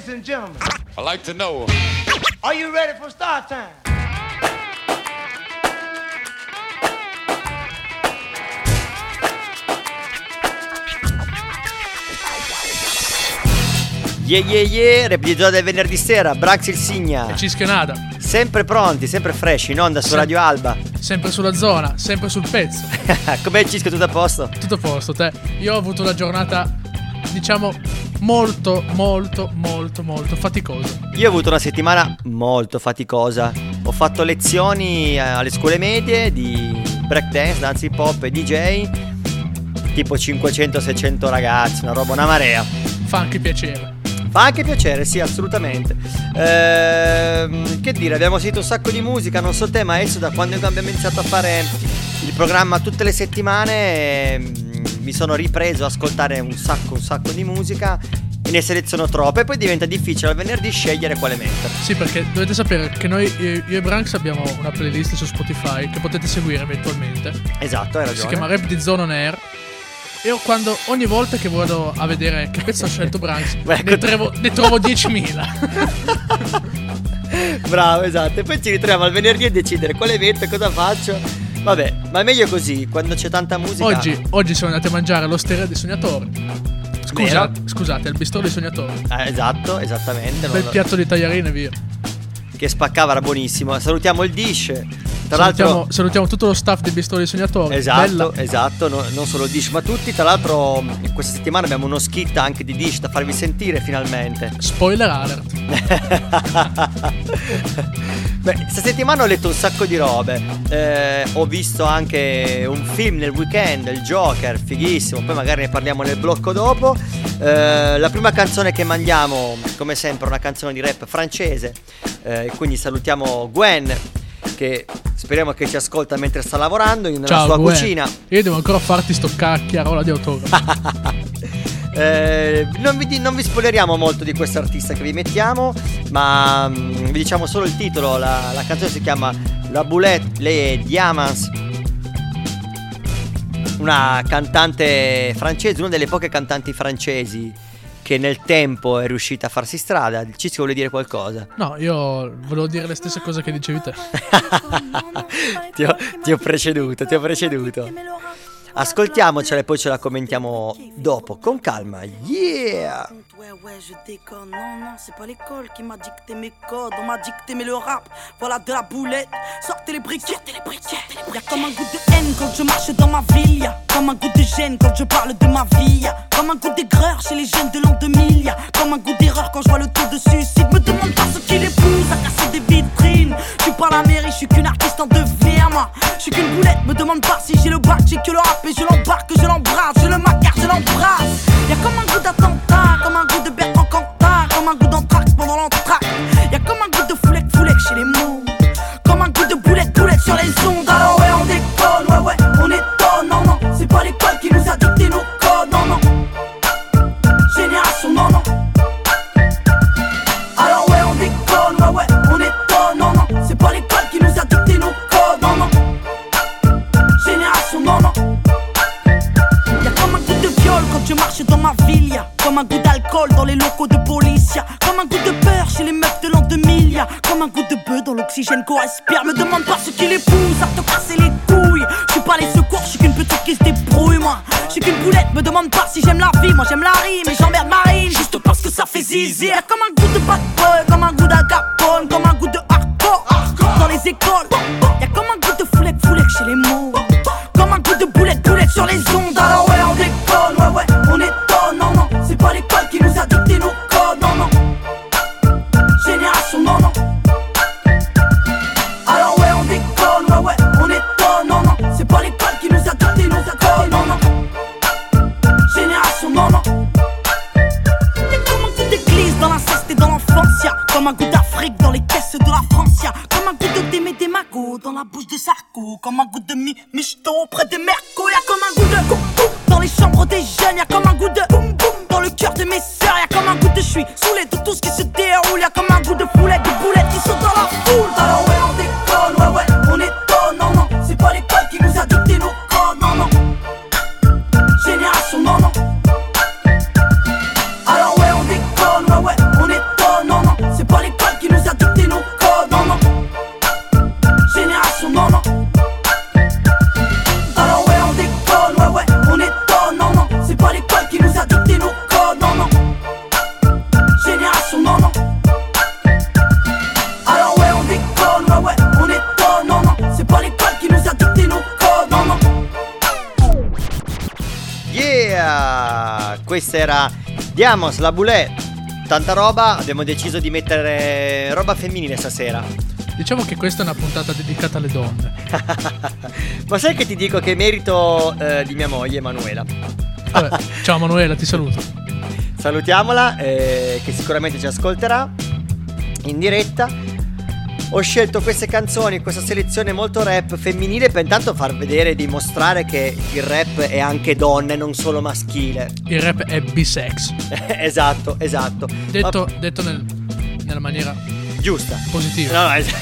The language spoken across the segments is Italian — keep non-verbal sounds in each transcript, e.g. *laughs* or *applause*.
Ladies and gentlemen, I like to know. are you ready for start time? Yeah yeah yeah, repligione del venerdì sera, Brax il Signa. E Cischionada. Sempre pronti, sempre fresh, in onda su. Radio Alba. Sempre sulla zona, sempre sul pezzo. *laughs* Com'è Cisco, tutto a posto? Tutto a posto, te. Io ho avuto una giornata, diciamo, molto, molto, molto, molto faticosa. Io ho avuto una settimana molto faticosa. Ho fatto lezioni eh, alle scuole medie di breakdance, danza hip hop e DJ. Tipo 500-600 ragazzi, una roba, una marea. Fa anche piacere. Fa anche piacere, sì, assolutamente. Ehm, che dire, abbiamo sentito un sacco di musica, non so te, ma adesso da quando abbiamo iniziato a fare il programma tutte le settimane ehm, mi sono ripreso ad ascoltare un sacco, un sacco di musica e ne seleziono troppe e poi diventa difficile al venerdì scegliere quale mettere. Sì, perché dovete sapere che noi, io e Branks, abbiamo una playlist su Spotify che potete seguire eventualmente. Esatto, hai Si ragione. chiama Rap di Zone On Air. Io quando ogni volta che vado a vedere che pezzo ha scelto Branks, *laughs* Beh, ne, trovo, ne trovo 10.000. *laughs* Bravo, esatto. E poi ci ritroviamo al venerdì a decidere quale metto e cosa faccio. Vabbè, ma è meglio così, quando c'è tanta musica. oggi, oggi siamo andati a mangiare all'osteria dei sognatori. Scusa, scusate, il bistro dei sognatori. Eh, esatto, esattamente. non Bel lo- piatto di tagliarine via. Che spaccava, era buonissimo. Salutiamo il dish. Tra Salutiamo, l'altro. salutiamo tutto lo staff di dei Sognatori. Esatto, Bella. esatto, no- non solo dish, ma tutti. Tra l'altro, questa settimana abbiamo uno skit anche di dish da farvi sentire finalmente. Spoiler alert. *laughs* Beh, questa settimana ho letto un sacco di robe. Eh, ho visto anche un film nel weekend, il Joker, fighissimo. Poi magari ne parliamo nel blocco dopo. Eh, la prima canzone che mandiamo, come sempre, è una canzone di rap francese. Eh, quindi salutiamo Gwen, che speriamo che ci ascolta mentre sta lavorando nella Ciao, sua Gwen. cucina. Io devo ancora farti sto cacchiarola di autografo. *laughs* Eh, non, vi, non vi spoileriamo molto di questo artista che vi mettiamo, ma mm, vi diciamo solo il titolo. La, la canzone si chiama La Boulette, lei è Diamants. Una cantante francese, una delle poche cantanti francesi che nel tempo è riuscita a farsi strada. Cisco vuole dire qualcosa? No, io volevo dire le stesse cose che dicevi te. *laughs* ti, ho, ti ho preceduto, ti ho preceduto. Ascoltiamocela e poi ce la commentiamo dopo, con calma. Yeah! Ouais, ouais, je déconne. Non, non, c'est pas l'école qui m'a dicté mes codes. On m'a dicté, mais le rap, voilà de la boulette. Sortez les briquettes, sortez les briquettes. Y'a comme un goût de haine quand je marche dans ma ville. Y'a comme un goût de gêne quand je parle de ma vie. Y'a comme un goût d'aigreur chez les jeunes de l'an 2000. Y'a comme un goût d'erreur quand je vois le taux de suicide. Me demande pas ce qui les pousse à casser des vitrines. Je suis pas la mairie, je suis qu'une artiste en devenir, moi. Je suis qu'une boulette, me demande pas si j'ai le bac, j'ai que le rap et je l'embarque, dans ma ville. Y'a comme un goût d'alcool dans les locaux de police. Y'a comme un goût de peur chez les meufs de l'an 2000. Y'a comme un goût de bœuf dans l'oxygène qu'on respire. Me demande pas ce qui les pousse à te casser les couilles. Je suis pas les secours, je suis qu'une petite qui se débrouille, moi. Je suis qu'une boulette, me demande pas si j'aime la vie. Moi j'aime la rime et j'emmerde Marine. Juste parce que ça fait zizi. Y'a comme un goût de bad boy, comme un goût d'Al Capone, comme un goût de hardcore. Dans les écoles, y'a comme un goût de foulec, foulec chez les mots. Comme un goût de boulette, boulette sur les ondes. Alors Come on, good. Questa era Diamos, la Boulet. Tanta roba, abbiamo deciso di mettere roba femminile stasera. Diciamo che questa è una puntata dedicata alle donne. *laughs* Ma sai che ti dico che è merito eh, di mia moglie Emanuela. Vabbè, *laughs* ciao Manuela, ti saluto. Salutiamola, eh, che sicuramente ci ascolterà in diretta. Ho scelto queste canzoni, questa selezione molto rap femminile per intanto far vedere e dimostrare che il rap è anche donna e non solo maschile. Il rap è bisex. *laughs* esatto, esatto. Detto, Ma- detto nel- nella maniera giusta. positiva. No, no, es-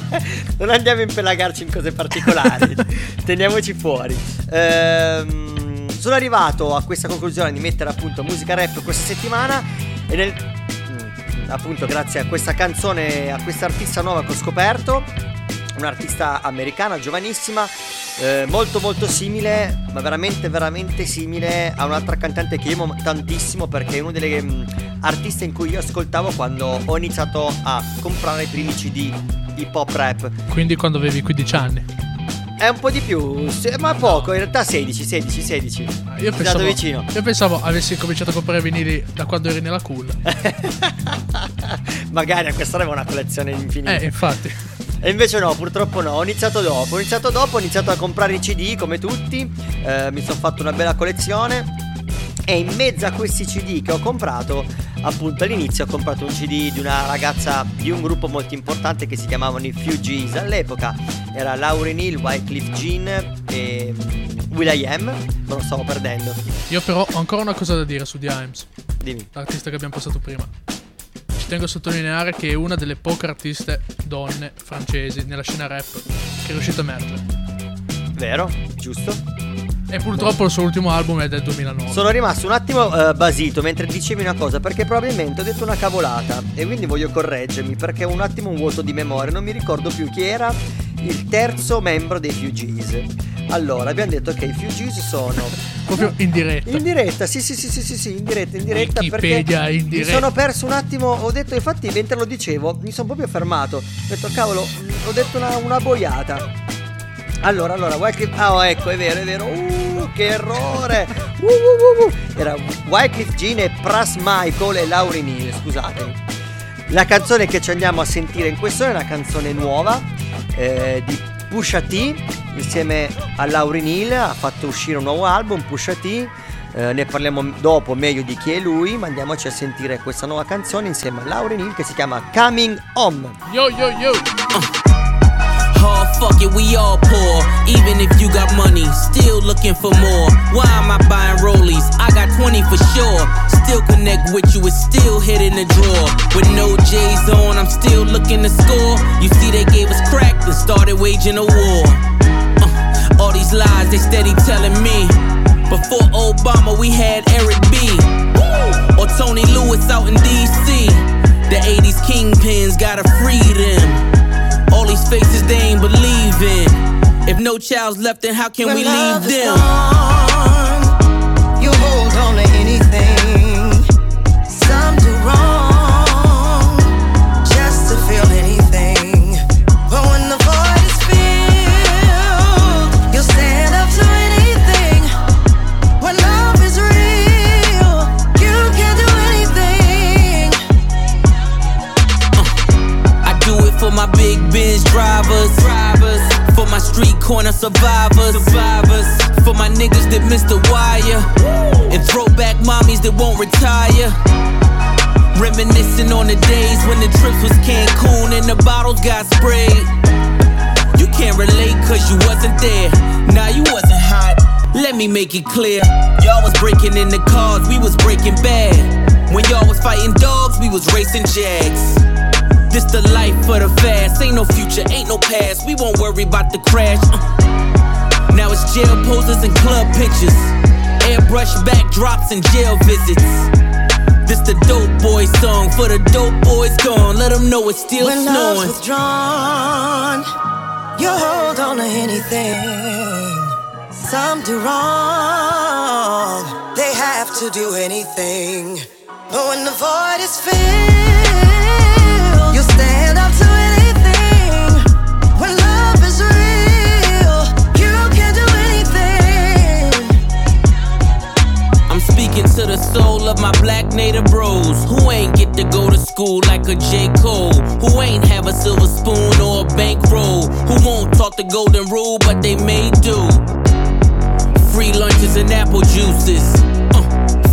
*laughs* non andiamo a impelagarci in cose particolari, *laughs* teniamoci fuori. Ehm, sono arrivato a questa conclusione di mettere appunto musica rap questa settimana e nel, appunto grazie a questa canzone, a questa artista nuova che ho scoperto, un'artista americana giovanissima, eh, molto molto simile, ma veramente veramente simile a un'altra cantante che amo tantissimo perché è una delle mm, artiste in cui io ascoltavo quando ho iniziato a comprare i primi CD hip hop rap. Quindi quando avevi 15 anni. È un po' di più, ma poco, in realtà 16, 16, 16. Io pensavo, vicino. io pensavo avessi cominciato a comprare vinili da quando eri nella culla. *laughs* Magari a quest'ora avevo una collezione infinita. Eh, infatti. E invece no, purtroppo no, ho iniziato dopo. Ho iniziato dopo, ho iniziato a comprare i CD come tutti. eh, mi sono fatto una bella collezione. E in mezzo a questi CD che ho comprato, appunto all'inizio ho comprato un CD di una ragazza di un gruppo molto importante che si chiamavano i Fugees. All'epoca era Lauryn Hill, Wycliffe Jean e mm, Will.i.am. Me lo stavo perdendo. Io però ho ancora una cosa da dire su The Imes, Dimmi. l'artista che abbiamo passato prima. Ci tengo a sottolineare che è una delle poche artiste donne francesi nella scena rap che è riuscita a emergere. Vero? Giusto? E purtroppo il suo ultimo album è del 2009. Sono rimasto un attimo eh, basito mentre dicevi una cosa perché probabilmente ho detto una cavolata e quindi voglio correggermi perché ho un attimo un vuoto di memoria, non mi ricordo più chi era il terzo membro dei Fugees. Allora, abbiamo detto che i Fugees sono Proprio in diretta. in diretta, sì sì sì sì sì, sì in diretta, in diretta Wikipedia perché in mi diretta. sono perso un attimo, ho detto infatti mentre lo dicevo mi sono proprio fermato, ho detto cavolo, ho detto una, una boiata. Allora, allora, Wycliffe, ah oh, ecco, è vero, è vero, uh, che errore, uh, uh, uh, uh. era Wycliffe Jean e Pras Michael e Lauryn Hill, scusatemi. La canzone che ci andiamo a sentire in questo è una canzone nuova eh, di Pusha T insieme a Lauryn Hill ha fatto uscire un nuovo album Pusha T eh, ne parliamo dopo meglio di chi è lui ma andiamoci a sentire questa nuova canzone insieme a Lauryn Hill che si chiama Coming Home Yo yo yo. Fuck it, we all poor. Even if you got money, still looking for more. Why am I buying rollies? I got 20 for sure. Still connect with you, it's still hit in the drawer. With no J's on, I'm still looking to score. You see, they gave us crack and started waging a war. Uh, all these lies, they steady telling me. Before Obama, we had Eric B. Or Tony Lewis out in DC. The 80s kingpins gotta free child's left, then how can When we love leave is them? gone, you hold on to anything. Some do wrong just to feel anything. But when the void is filled, you'll stand up to anything. When love is real, you can do anything. Uh, I do it for my big Benz drivers, drivers. For my street corner survivors, survivors. For my niggas that missed the wire, and throwback mommies that won't retire. Reminiscing on the days when the trips was Cancun and the bottles got sprayed. You can't relate cause you wasn't there. Nah, you wasn't hot. Let me make it clear. Y'all was breaking in the cars, we was breaking bad. When y'all was fighting dogs, we was racing jags. This the life for the fast. Ain't no future, ain't no past. We won't worry about the crash. Uh. Now it's jail poses and club pictures. Airbrush backdrops and jail visits. This the dope boy song for the dope boys gone. Let them know it's still When love's snowing. withdrawn, you hold on to anything. Some do wrong, they have to do anything. But when the void is filled,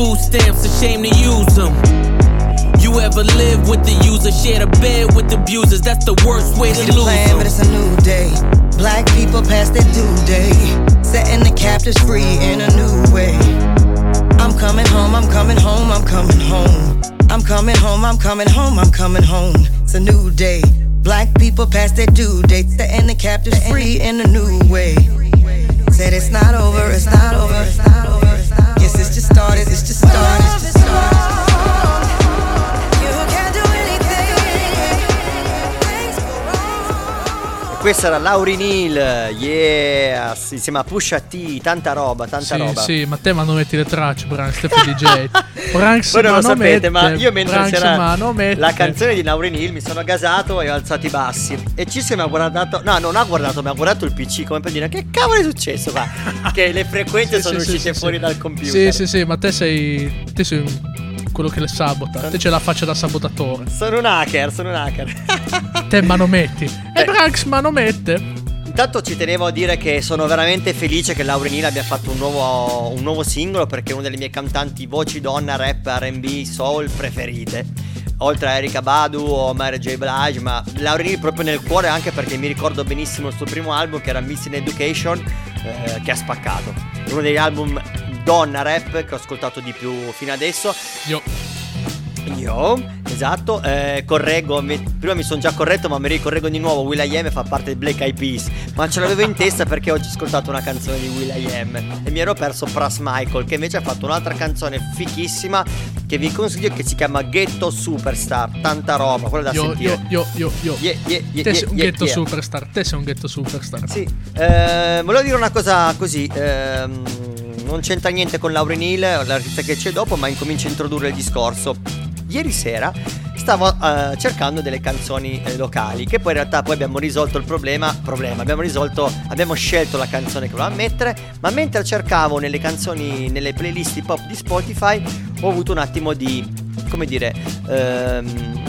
food stamps, a shame to use them. You ever live with the user, share the bed with the abusers? That's the worst way to lose plan, but it's a new day. Black people past their due day. Setting the captives free in a new way. I'm coming home, I'm coming home, I'm coming home. I'm coming home, I'm coming home, I'm coming home. It's a new day. Black people past their due date. Setting the captives free in a new way. Said it's not over, it's not over, Questa era Laurin Hill, yeah, insieme a Pusha T, tanta roba, tanta Sì, roba. sì, ma te manometti le tracce, Branks, te *laughs* fai DJ. Branks Voi non lo sapete, ma io mentre Branks c'era la canzone di Laurin Hill mi sono gasato e ho alzato i bassi. E Cisco mi ha guardato, no, non ha guardato, mi ha guardato il PC come per dire che cavolo è successo qua? *laughs* che le frequenze Sì, sono sì, uscite sì, fuori sì. dal computer. Sì, sì, sì, ma te sei. Te sei un- quello che le sabota. Te c'è la faccia da sabotatore. Sono un hacker, sono un hacker. *laughs* Te manometti. Eh. E Branks manomette. Intanto ci tenevo a dire che sono veramente felice che Lauren Hill abbia fatto un nuovo, un nuovo singolo perché è una delle mie cantanti voci donna, rap, RB, soul preferite. Oltre a Erika Badu o Mary J. Blige, ma Lauren Hill proprio nel cuore anche perché mi ricordo benissimo il suo primo album che era Missing Education eh, che ha spaccato. Uno degli album donna rap che ho ascoltato di più fino adesso. Io. Io, esatto, eh, correggo, mi- prima mi sono già corretto ma mi ricorreggo di nuovo, Will.i.am fa parte del Black Eyed Peas, ma ce l'avevo in testa perché oggi ho ascoltato una canzone di Will.i.am e mi ero perso Pras Michael che invece ha fatto un'altra canzone fichissima che vi consiglio che si chiama Ghetto Superstar, tanta roba, quella da Io, sentire. io, io, io, io. Te sei un yeah, ghetto yeah. superstar. Te sei un ghetto superstar. Sì, eh, volevo dire una cosa così. ehm, non c'entra niente con Lauren Hill, l'artista che c'è dopo, ma incomincia a introdurre il discorso. Ieri sera stavo eh, cercando delle canzoni eh, locali, che poi in realtà poi abbiamo risolto il problema. Problema, abbiamo risolto, abbiamo scelto la canzone che volevamo mettere, ma mentre cercavo nelle canzoni, nelle playlist hip hop di Spotify, ho avuto un attimo di, come dire, ehm,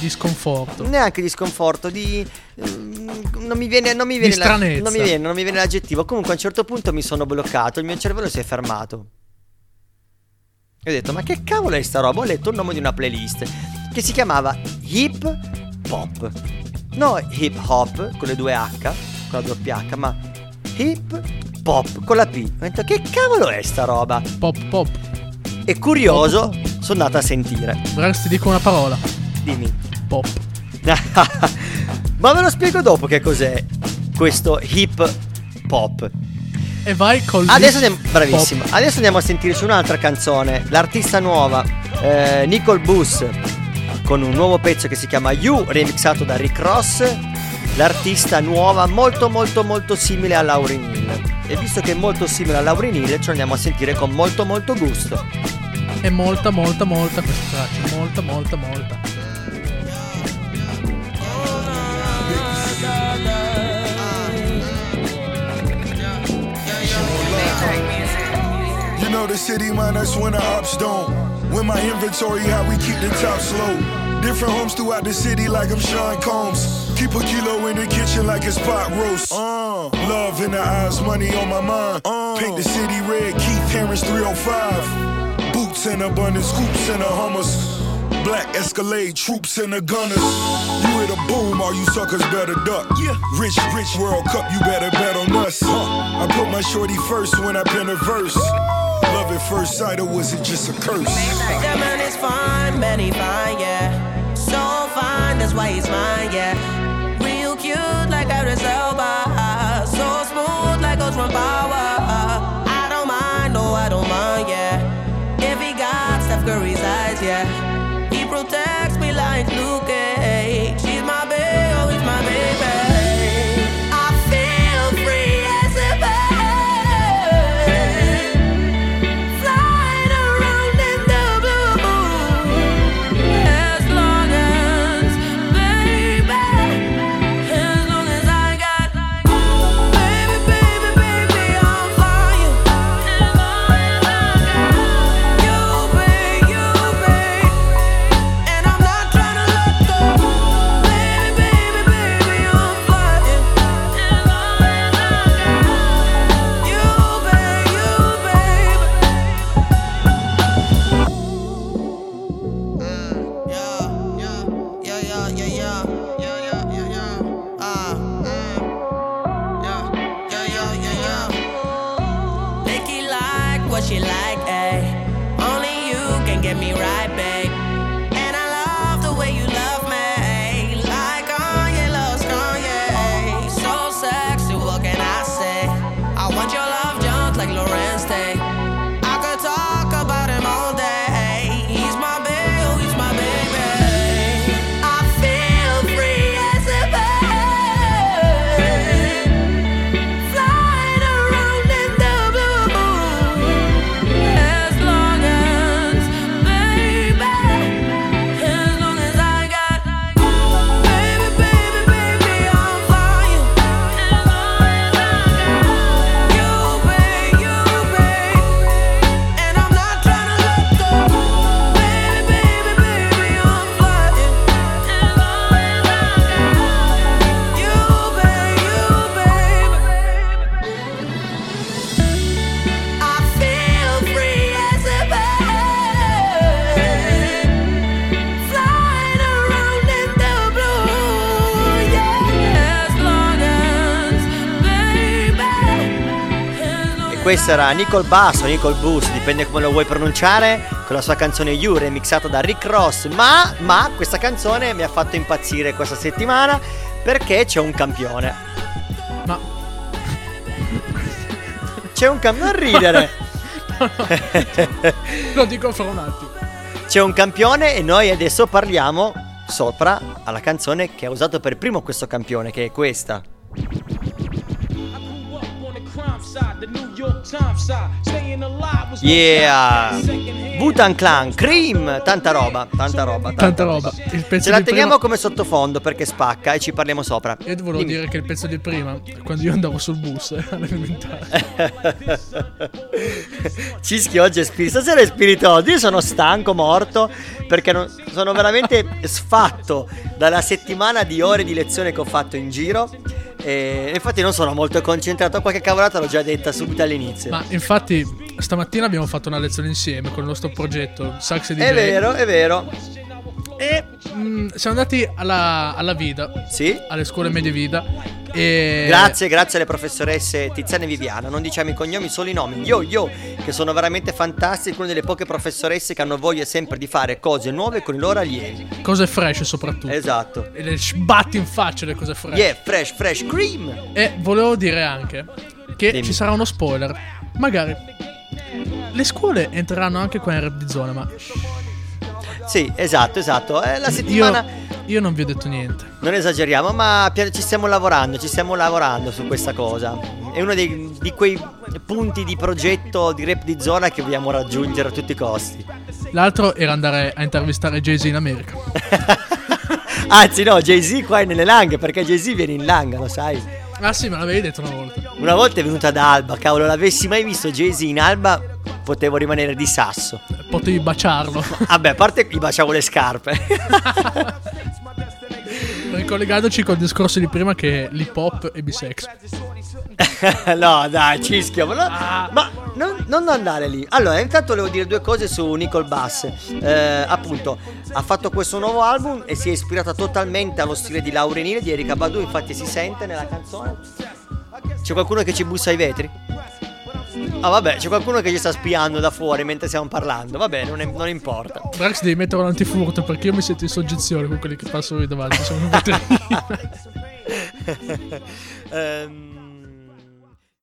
Di sconforto. neanche di sconforto, di. mm, Non mi viene, non mi viene, la- non mi viene, non mi viene l'aggettivo. Comunque a un certo punto mi sono bloccato, il mio cervello si è fermato. E ho detto, ma che cavolo è sta roba? Ho letto il nome di una playlist che si chiamava Hip Pop. No hip hop con le due H, con la doppia H, ma Hip Pop con la P. Ho detto, che cavolo è sta roba? Pop, pop. E curioso, sono andato a sentire. Branks ti dico una parola. Dimmi. Pop. *laughs* Ma ve lo spiego dopo che cos'è questo hip hop. E vai col. Adesso andiamo, bravissimo. pop. Adesso andiamo a sentirci un'altra canzone. L'artista nuova, eh, Nicole Bus, con un nuovo pezzo che si chiama You, remixato da Rick Ross. L'artista nuova, molto molto molto simile a Lauren Hill. E visto che è molto simile a Lauren Hill, ce lo andiamo a sentire con molto molto gusto. E molta, molta, molta questa traccia. Molta, molta, molta. You know the city man, that's when the ops don't. When my inventory, how we keep the top slow. Different homes throughout the city like I'm Sean Combs. Keep a kilo in the kitchen like it's pot roast. Uh, love in the eyes, money on my mind. Uh, Paint the city red, Keith Harris 305. Boots in abundance, hoops in the Hummers. Black Escalade, troops and the gunners. You hit a boom, all you suckers better duck. Yeah. Rich, rich World Cup, you better bet on us. Huh. I put my shorty first when I pen a verse. Love at first sight, or was it just a curse? That man is fine, man, he fine, yeah. So fine, that's why he's mine, yeah. Era Nicole Bass o Nicole Bus, dipende come lo vuoi pronunciare, con la sua canzone You remixata da Rick Ross. Ma, ma questa canzone mi ha fatto impazzire questa settimana perché c'è un campione. Ma C'è un campione. Non ridere! *laughs* lo dico fra un attimo. C'è un campione e noi adesso parliamo sopra alla canzone che ha usato per primo questo campione, che è questa. Yeah! Butan Clan, Cream, tanta roba, tanta roba. Tanta roba. Il pezzo Ce la teniamo prima- come sottofondo perché spacca e ci parliamo sopra. Io volevo Dimmi. dire che il pezzo di prima, quando io andavo sul bus *laughs* eh, all'elementare. *laughs* Cischi oggi è spirito. Stasera è spiritoso. Io sono stanco, morto. Perché non- sono veramente sfatto dalla settimana di ore di lezione che ho fatto in giro. E infatti non sono molto concentrato. Qualche cavolata l'ho già detta subito all'inizio. Ma infatti stamattina abbiamo fatto una lezione insieme con il nostro progetto Sax DJ. È vero, è vero. E mm, siamo andati alla, alla Vida, Sì. alle scuole medie Vida. E Grazie, grazie alle professoresse Tiziana e Viviana. Non diciamo i cognomi, solo i nomi. Yo yo, che sono veramente fantastiche. Una delle poche professoresse che hanno voglia sempre di fare cose nuove con i loro allievi. Cose fresh soprattutto. Esatto. E le sbatti in faccia le cose fresh. Yeah, fresh, fresh cream. E volevo dire anche che Dimmi. ci sarà uno spoiler. Magari le scuole entreranno anche qua in rap di zona, ma Sì, esatto, esatto. Eh, la settimana. io non vi ho detto niente. Non esageriamo, ma ci stiamo lavorando, ci stiamo lavorando su questa cosa. È uno dei- di quei punti di progetto di rap di zona che vogliamo raggiungere a tutti i costi. L'altro era andare a intervistare Jay-Z in America. *laughs* Anzi, no, Jay-Z qua è nelle langhe, perché Jay-Z viene in langa, lo sai. Ah sì, me l'avevi detto una volta. Una volta è venuto ad Alba, cavolo, l'avessi mai visto Jay-Z in Alba, potevo rimanere di sasso. Potevi baciarlo. Vabbè, a parte gli baciavo le scarpe. *laughs* Ricollegandoci col discorso di prima che l'hip hop è bisex. *laughs* no, dai, cischio. Ma, no- ma non, non andare lì. Allora, intanto volevo dire due cose su Nicole Bass. Eh, appunto, ha fatto questo nuovo album e si è ispirata totalmente allo stile di Lauren Hill di Erika Badu. Infatti, si sente nella canzone. C'è qualcuno che ci bussa ai vetri? Ah, vabbè, c'è qualcuno che ci sta spiando da fuori mentre stiamo parlando. Vabbè, non, è- non importa. Drax devi mettere un antifurto perché io mi sento in soggezione con quelli che passano lì davanti. Sono un veterino. Ehm,